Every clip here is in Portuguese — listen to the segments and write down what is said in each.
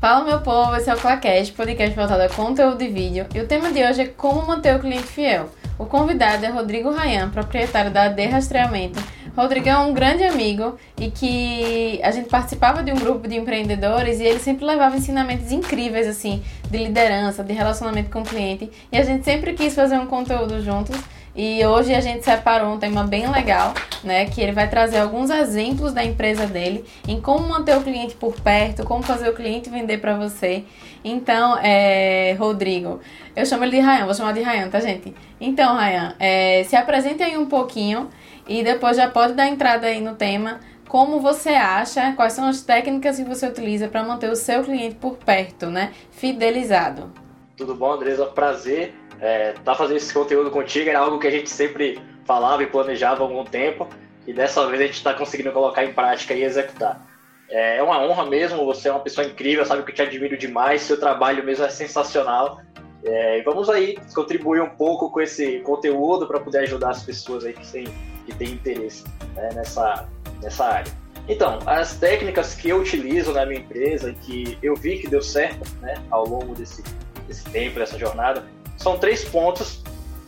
Fala meu povo, esse é o Clacast, podcast voltado a conteúdo de vídeo. E o tema de hoje é como manter o cliente fiel. O convidado é Rodrigo Rayan, proprietário da AD Rastreamento. Rodrigo é um grande amigo e que a gente participava de um grupo de empreendedores e ele sempre levava ensinamentos incríveis assim, de liderança, de relacionamento com o cliente. E a gente sempre quis fazer um conteúdo juntos. E hoje a gente separou um tema bem legal, né? Que ele vai trazer alguns exemplos da empresa dele em como manter o cliente por perto, como fazer o cliente vender para você. Então, é, Rodrigo, eu chamo ele de Rayan, vou chamar de Rayan, tá, gente? Então, Rayan, é, se apresente aí um pouquinho e depois já pode dar entrada aí no tema. Como você acha, quais são as técnicas que você utiliza para manter o seu cliente por perto, né? Fidelizado. Tudo bom, Andresa? Prazer é, tá fazendo esse conteúdo contigo era algo que a gente sempre falava e planejava há algum tempo, e dessa vez a gente está conseguindo colocar em prática e executar. É, é uma honra mesmo, você é uma pessoa incrível, sabe que eu te admiro demais, seu trabalho mesmo é sensacional. É, e vamos aí contribuir um pouco com esse conteúdo para poder ajudar as pessoas aí que têm, que têm interesse né, nessa, nessa área. Então, as técnicas que eu utilizo na minha empresa e que eu vi que deu certo né, ao longo desse, desse tempo, dessa jornada, são três pontos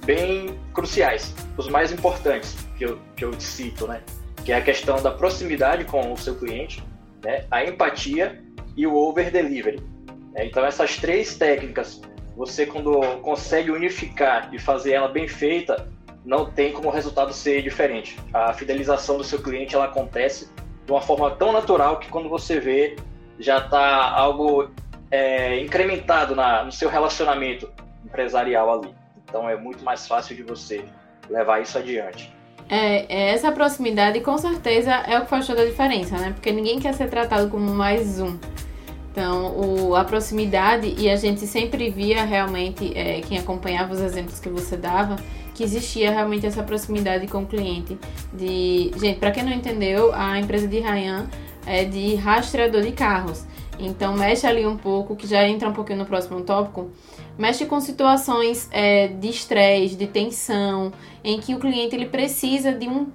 bem cruciais, os mais importantes que eu, que eu cito, né? Que é a questão da proximidade com o seu cliente, né? a empatia e o over-delivery. Né? Então, essas três técnicas, você quando consegue unificar e fazer ela bem feita, não tem como o resultado ser diferente. A fidelização do seu cliente ela acontece de uma forma tão natural que quando você vê já está algo é, incrementado na, no seu relacionamento empresarial ali. Então é muito mais fácil de você levar isso adiante. É, é, essa proximidade com certeza é o que faz toda a diferença, né? Porque ninguém quer ser tratado como mais um. Então, o, a proximidade, e a gente sempre via realmente, é, quem acompanhava os exemplos que você dava, que existia realmente essa proximidade com o cliente. De, gente, para quem não entendeu, a empresa de Ryan é de rastreador de carros. Então, mexe ali um pouco, que já entra um pouquinho no próximo tópico mexe com situações é, de estresse, de tensão, em que o cliente ele precisa de um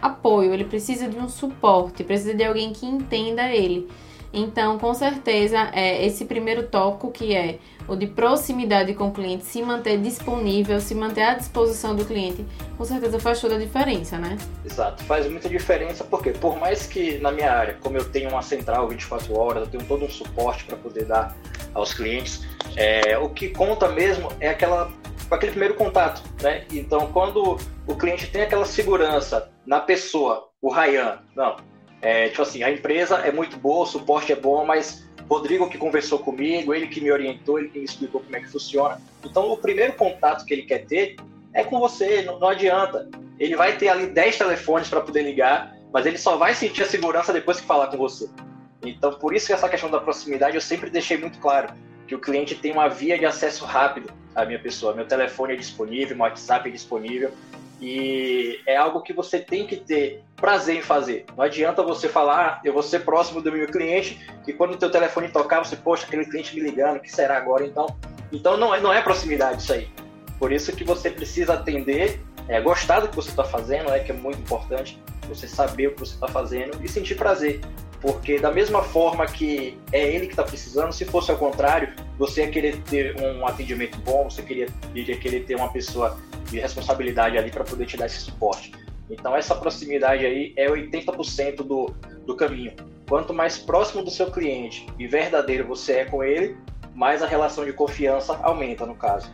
apoio, ele precisa de um suporte, precisa de alguém que entenda ele. Então, com certeza, é esse primeiro tópico que é o de proximidade com o cliente, se manter disponível, se manter à disposição do cliente, com certeza faz toda a diferença, né? Exato, faz muita diferença porque por mais que na minha área, como eu tenho uma central 24 horas, eu tenho todo um suporte para poder dar aos clientes, é, o que conta mesmo é aquela aquele primeiro contato, né? Então, quando o cliente tem aquela segurança na pessoa, o Ryan, não, é, tipo assim, a empresa é muito boa, o suporte é bom, mas Rodrigo que conversou comigo, ele que me orientou, ele que me explicou como é que funciona. Então, o primeiro contato que ele quer ter é com você, não, não adianta. Ele vai ter ali 10 telefones para poder ligar, mas ele só vai sentir a segurança depois que falar com você. Então, por isso que essa questão da proximidade eu sempre deixei muito claro que o cliente tem uma via de acesso rápido à minha pessoa. Meu telefone é disponível, meu WhatsApp é disponível. E é algo que você tem que ter prazer em fazer. Não adianta você falar, ah, eu vou ser próximo do meu cliente, e quando o teu telefone tocar, você, poxa, aquele cliente me ligando, o que será agora? Então, então não, é, não é proximidade isso aí. Por isso que você precisa atender, é, gostar do que você está fazendo, né, que é muito importante, você saber o que você está fazendo e sentir prazer. Porque da mesma forma que é ele que está precisando, se fosse ao contrário, você ia querer ter um atendimento bom, você queria, iria querer ter uma pessoa de responsabilidade ali para poder te dar esse suporte. Então essa proximidade aí é 80% do, do caminho. Quanto mais próximo do seu cliente e verdadeiro você é com ele, mais a relação de confiança aumenta no caso.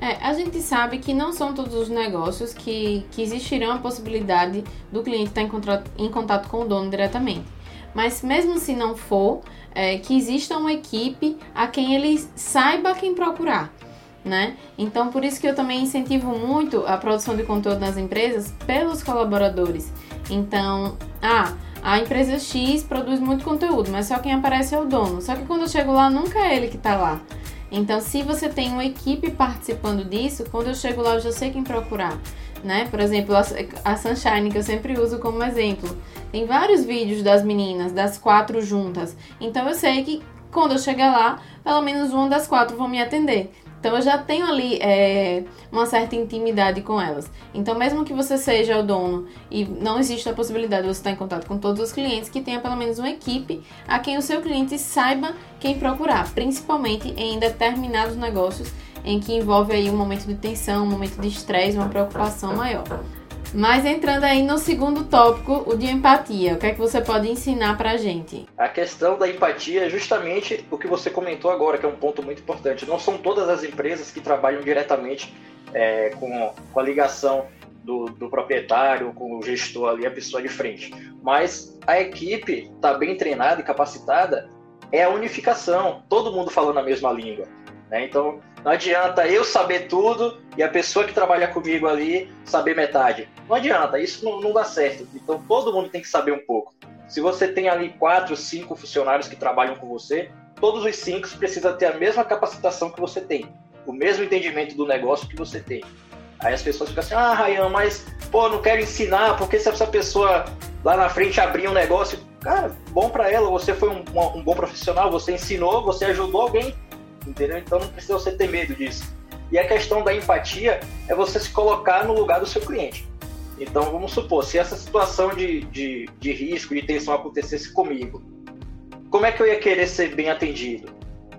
É, a gente sabe que não são todos os negócios que, que existirão a possibilidade do cliente estar em, contato, em contato com o dono diretamente. Mas mesmo se não for, é, que exista uma equipe a quem ele saiba quem procurar. Né? Então, por isso que eu também incentivo muito a produção de conteúdo nas empresas pelos colaboradores. Então, ah, a empresa X produz muito conteúdo, mas só quem aparece é o dono. Só que quando eu chego lá, nunca é ele que está lá. Então, se você tem uma equipe participando disso, quando eu chego lá, eu já sei quem procurar. Né? Por exemplo, a Sunshine, que eu sempre uso como exemplo. Tem vários vídeos das meninas, das quatro juntas. Então eu sei que quando eu chegar lá, pelo menos uma das quatro vão me atender. Então eu já tenho ali é, uma certa intimidade com elas. Então, mesmo que você seja o dono e não exista a possibilidade de você estar em contato com todos os clientes, que tenha pelo menos uma equipe a quem o seu cliente saiba quem procurar, principalmente em determinados negócios em que envolve aí um momento de tensão, um momento de estresse, uma preocupação maior. Mas entrando aí no segundo tópico, o de empatia, o que é que você pode ensinar pra gente? A questão da empatia é justamente o que você comentou agora, que é um ponto muito importante. Não são todas as empresas que trabalham diretamente é, com, com a ligação do, do, proprietário, com o gestor ali, a pessoa de frente. Mas a equipe está bem treinada e capacitada, é a unificação, todo mundo falando a mesma língua. Né? Então, não adianta eu saber tudo e a pessoa que trabalha comigo ali saber metade. Não adianta, isso não, não dá certo. Então todo mundo tem que saber um pouco. Se você tem ali quatro, cinco funcionários que trabalham com você, todos os cinco precisam ter a mesma capacitação que você tem, o mesmo entendimento do negócio que você tem. Aí as pessoas ficam assim, ah, Rayan, mas pô, não quero ensinar, porque se essa pessoa lá na frente abrir um negócio, cara, bom para ela, você foi um, um, bom profissional, você ensinou, você ajudou alguém, entendeu? Então não precisa você ter medo disso. E a questão da empatia é você se colocar no lugar do seu cliente. Então vamos supor, se essa situação de, de, de risco, de tensão acontecesse comigo, como é que eu ia querer ser bem atendido?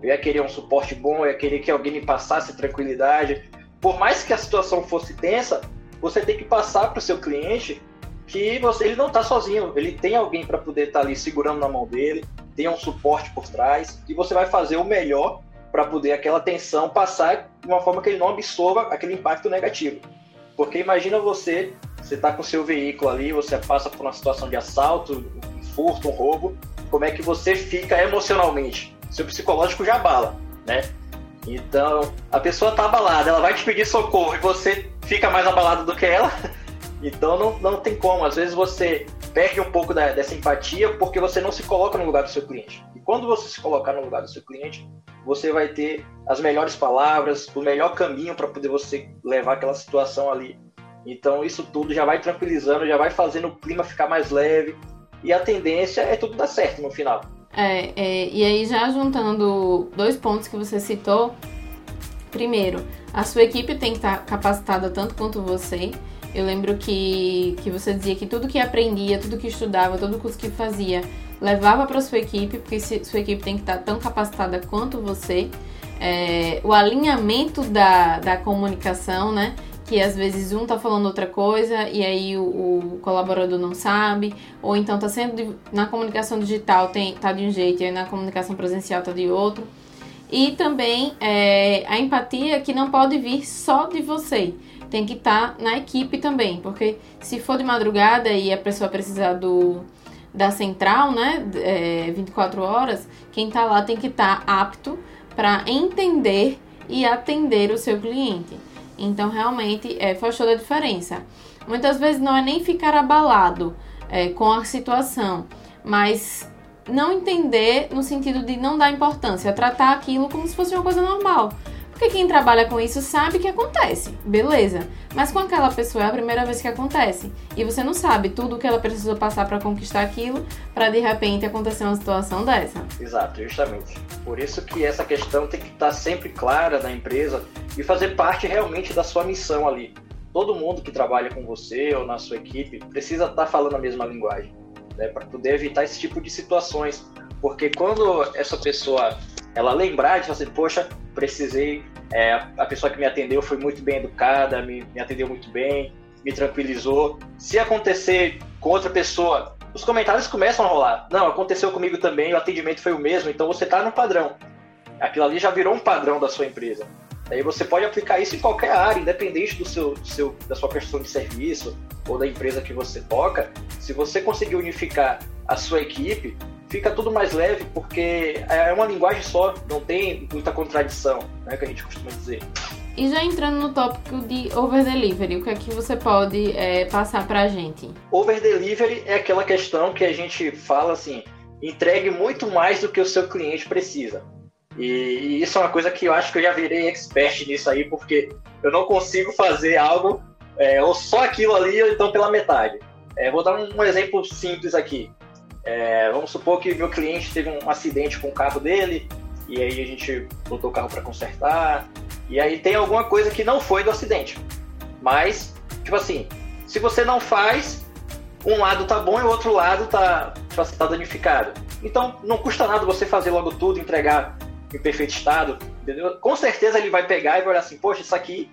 Eu ia querer um suporte bom, eu ia querer que alguém me passasse tranquilidade. Por mais que a situação fosse tensa, você tem que passar para o seu cliente que você, ele não está sozinho, ele tem alguém para poder estar tá ali segurando na mão dele, tem um suporte por trás, e você vai fazer o melhor para poder aquela tensão passar de uma forma que ele não absorva aquele impacto negativo. Porque imagina você, você está com seu veículo ali, você passa por uma situação de assalto, um furto, um roubo, como é que você fica emocionalmente? Seu psicológico já abala, né? Então, a pessoa está abalada, ela vai te pedir socorro e você fica mais abalado do que ela. Então, não, não tem como. Às vezes você perde um pouco da, dessa empatia porque você não se coloca no lugar do seu cliente. E quando você se colocar no lugar do seu cliente, você vai ter as melhores palavras, o melhor caminho para poder você levar aquela situação ali. Então isso tudo já vai tranquilizando, já vai fazendo o clima ficar mais leve e a tendência é tudo dar certo no final. É, é, e aí já juntando dois pontos que você citou, primeiro, a sua equipe tem que estar capacitada tanto quanto você. Eu lembro que, que você dizia que tudo que aprendia, tudo que estudava, todo curso que fazia, levava para sua equipe, porque sua equipe tem que estar tão capacitada quanto você. É, o alinhamento da, da comunicação, né? Que às vezes um tá falando outra coisa e aí o, o colaborador não sabe, ou então tá sendo na comunicação digital tem, tá de um jeito e na comunicação presencial tá de outro. E também é, a empatia que não pode vir só de você, tem que estar tá na equipe também, porque se for de madrugada e a pessoa precisar do, da central, né, é, 24 horas, quem está lá tem que estar tá apto para entender e atender o seu cliente. Então, realmente, é, faz toda a diferença. Muitas vezes não é nem ficar abalado é, com a situação, mas não entender no sentido de não dar importância, tratar aquilo como se fosse uma coisa normal. Porque quem trabalha com isso sabe que acontece, beleza. Mas com aquela pessoa é a primeira vez que acontece. E você não sabe tudo o que ela precisou passar para conquistar aquilo, para de repente acontecer uma situação dessa. Exato, justamente. Por isso que essa questão tem que estar sempre clara na empresa e fazer parte realmente da sua missão ali. Todo mundo que trabalha com você ou na sua equipe precisa estar falando a mesma linguagem, né, para poder evitar esse tipo de situações. Porque quando essa pessoa ela lembrar de assim, poxa, precisei, é, a pessoa que me atendeu foi muito bem educada, me, me atendeu muito bem, me tranquilizou. Se acontecer com outra pessoa, os comentários começam a rolar. Não, aconteceu comigo também, o atendimento foi o mesmo, então você está no padrão. Aquilo ali já virou um padrão da sua empresa. Aí você pode aplicar isso em qualquer área, independente do seu, do seu, da sua prestação de serviço ou da empresa que você toca. Se você conseguir unificar a sua equipe, fica tudo mais leve porque é uma linguagem só, não tem muita contradição, né, que a gente costuma dizer. E já entrando no tópico de over delivery, o que é que você pode é, passar para a gente? Over delivery é aquela questão que a gente fala assim, entregue muito mais do que o seu cliente precisa. E, isso é uma coisa que eu acho que eu já virei expert nisso aí, porque eu não consigo fazer algo é, ou só aquilo ali ou então pela metade. É, vou dar um, um exemplo simples aqui. É, vamos supor que meu cliente teve um acidente com o carro dele, e aí a gente botou o carro para consertar, E aí tem alguma coisa que não foi do acidente. Mas, tipo assim, se você não faz, um lado tá bom e o outro lado tá, tipo assim, tá danificado. Então, não custa nada você fazer logo tudo, entregar em perfeito estado, entendeu? Com certeza ele vai pegar e vai olhar assim, poxa, isso aqui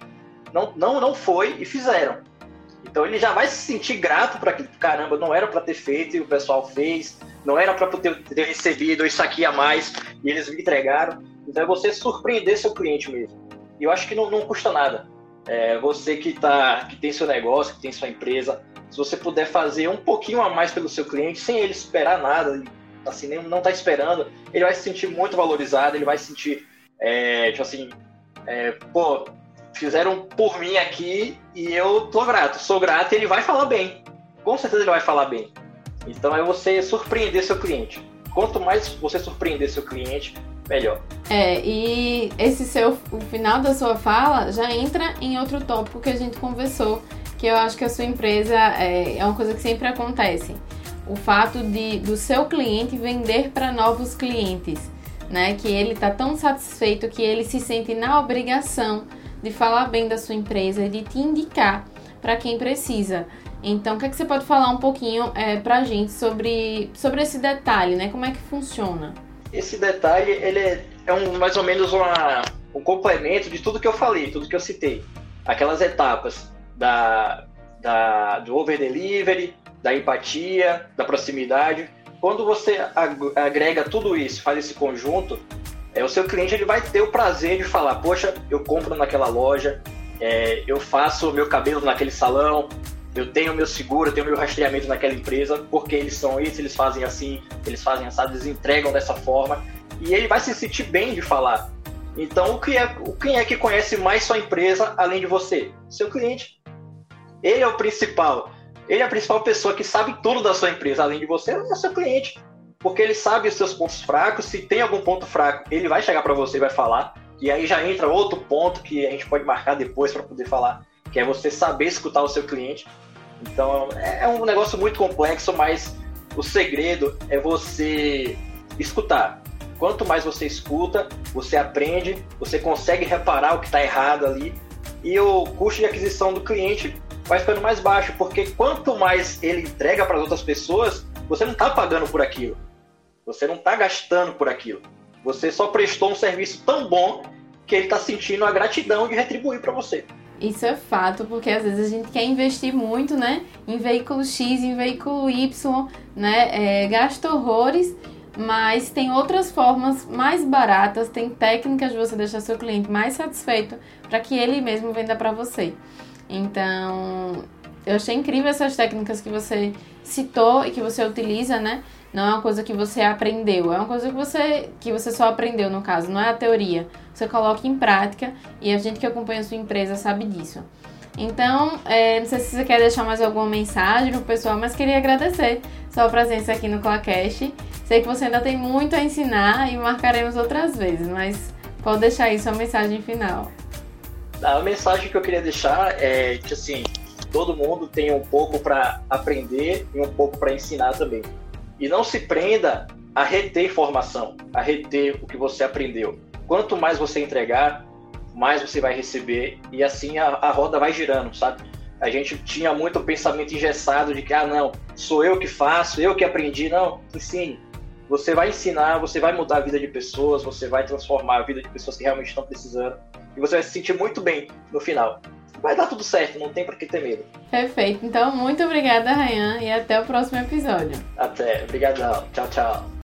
não, não, não foi e fizeram. Então ele já vai se sentir grato para aquilo, caramba, não era para ter feito e o pessoal fez, não era para ter, ter recebido isso aqui a mais e eles me entregaram. Então é você surpreender seu cliente mesmo. E eu acho que não, não custa nada. É, você que, tá, que tem seu negócio, que tem sua empresa, se você puder fazer um pouquinho a mais pelo seu cliente, sem ele esperar nada, assim, nem, não tá esperando, ele vai se sentir muito valorizado, ele vai se sentir, é, tipo assim, é, pô, fizeram por mim aqui e eu tô grato, sou grato e ele vai falar bem. Com certeza ele vai falar bem. Então é você surpreender seu cliente. Quanto mais você surpreender seu cliente, melhor. É, e esse seu o final da sua fala já entra em outro tópico que a gente conversou, que eu acho que a sua empresa é, é uma coisa que sempre acontece. O fato de do seu cliente vender para novos clientes, né? Que ele está tão satisfeito que ele se sente na obrigação de falar bem da sua empresa de te indicar para quem precisa. Então, o que, é que você pode falar um pouquinho é, para a gente sobre, sobre esse detalhe, né? Como é que funciona? Esse detalhe, ele é, é um, mais ou menos uma, um complemento de tudo que eu falei, tudo que eu citei. Aquelas etapas da, da, do over-delivery, da empatia, da proximidade. Quando você agrega tudo isso, faz esse conjunto, é, o seu cliente ele vai ter o prazer de falar, poxa, eu compro naquela loja, é, eu faço meu cabelo naquele salão, eu tenho meu seguro, eu tenho meu rastreamento naquela empresa, porque eles são isso, eles fazem assim, eles fazem assado, eles entregam dessa forma, e ele vai se sentir bem de falar. Então, o que é, quem é que conhece mais sua empresa além de você? Seu cliente. Ele é o principal. Ele é a principal pessoa que sabe tudo da sua empresa, além de você, é seu cliente porque ele sabe os seus pontos fracos. Se tem algum ponto fraco, ele vai chegar para você e vai falar. E aí já entra outro ponto que a gente pode marcar depois para poder falar, que é você saber escutar o seu cliente. Então é um negócio muito complexo, mas o segredo é você escutar. Quanto mais você escuta, você aprende, você consegue reparar o que está errado ali e o custo de aquisição do cliente vai ficando mais baixo, porque quanto mais ele entrega para as outras pessoas, você não está pagando por aquilo. Você não está gastando por aquilo. Você só prestou um serviço tão bom que ele está sentindo a gratidão de retribuir para você. Isso é fato, porque às vezes a gente quer investir muito, né? Em veículo X, em veículo Y, né? É, gasta horrores, mas tem outras formas mais baratas, tem técnicas de você deixar seu cliente mais satisfeito para que ele mesmo venda para você. Então, eu achei incrível essas técnicas que você citou e que você utiliza, né? Não é uma coisa que você aprendeu, é uma coisa que você, que você só aprendeu, no caso, não é a teoria. Você coloca em prática e a gente que acompanha a sua empresa sabe disso. Então, é, não sei se você quer deixar mais alguma mensagem pro pessoal, mas queria agradecer sua presença aqui no Clacast. Sei que você ainda tem muito a ensinar e marcaremos outras vezes, mas pode deixar aí sua mensagem final. A mensagem que eu queria deixar é que, assim, todo mundo tem um pouco para aprender e um pouco para ensinar também. E não se prenda a reter informação, a reter o que você aprendeu. Quanto mais você entregar, mais você vai receber e assim a, a roda vai girando, sabe? A gente tinha muito pensamento engessado de que, ah, não, sou eu que faço, eu que aprendi. Não, ensine. Você vai ensinar, você vai mudar a vida de pessoas, você vai transformar a vida de pessoas que realmente estão precisando. E você vai se sentir muito bem no final. Vai dar tudo certo, não tem pra que ter medo. Perfeito. Então, muito obrigada, Rayan, e até o próximo episódio. Até. Obrigadão. Tchau, tchau.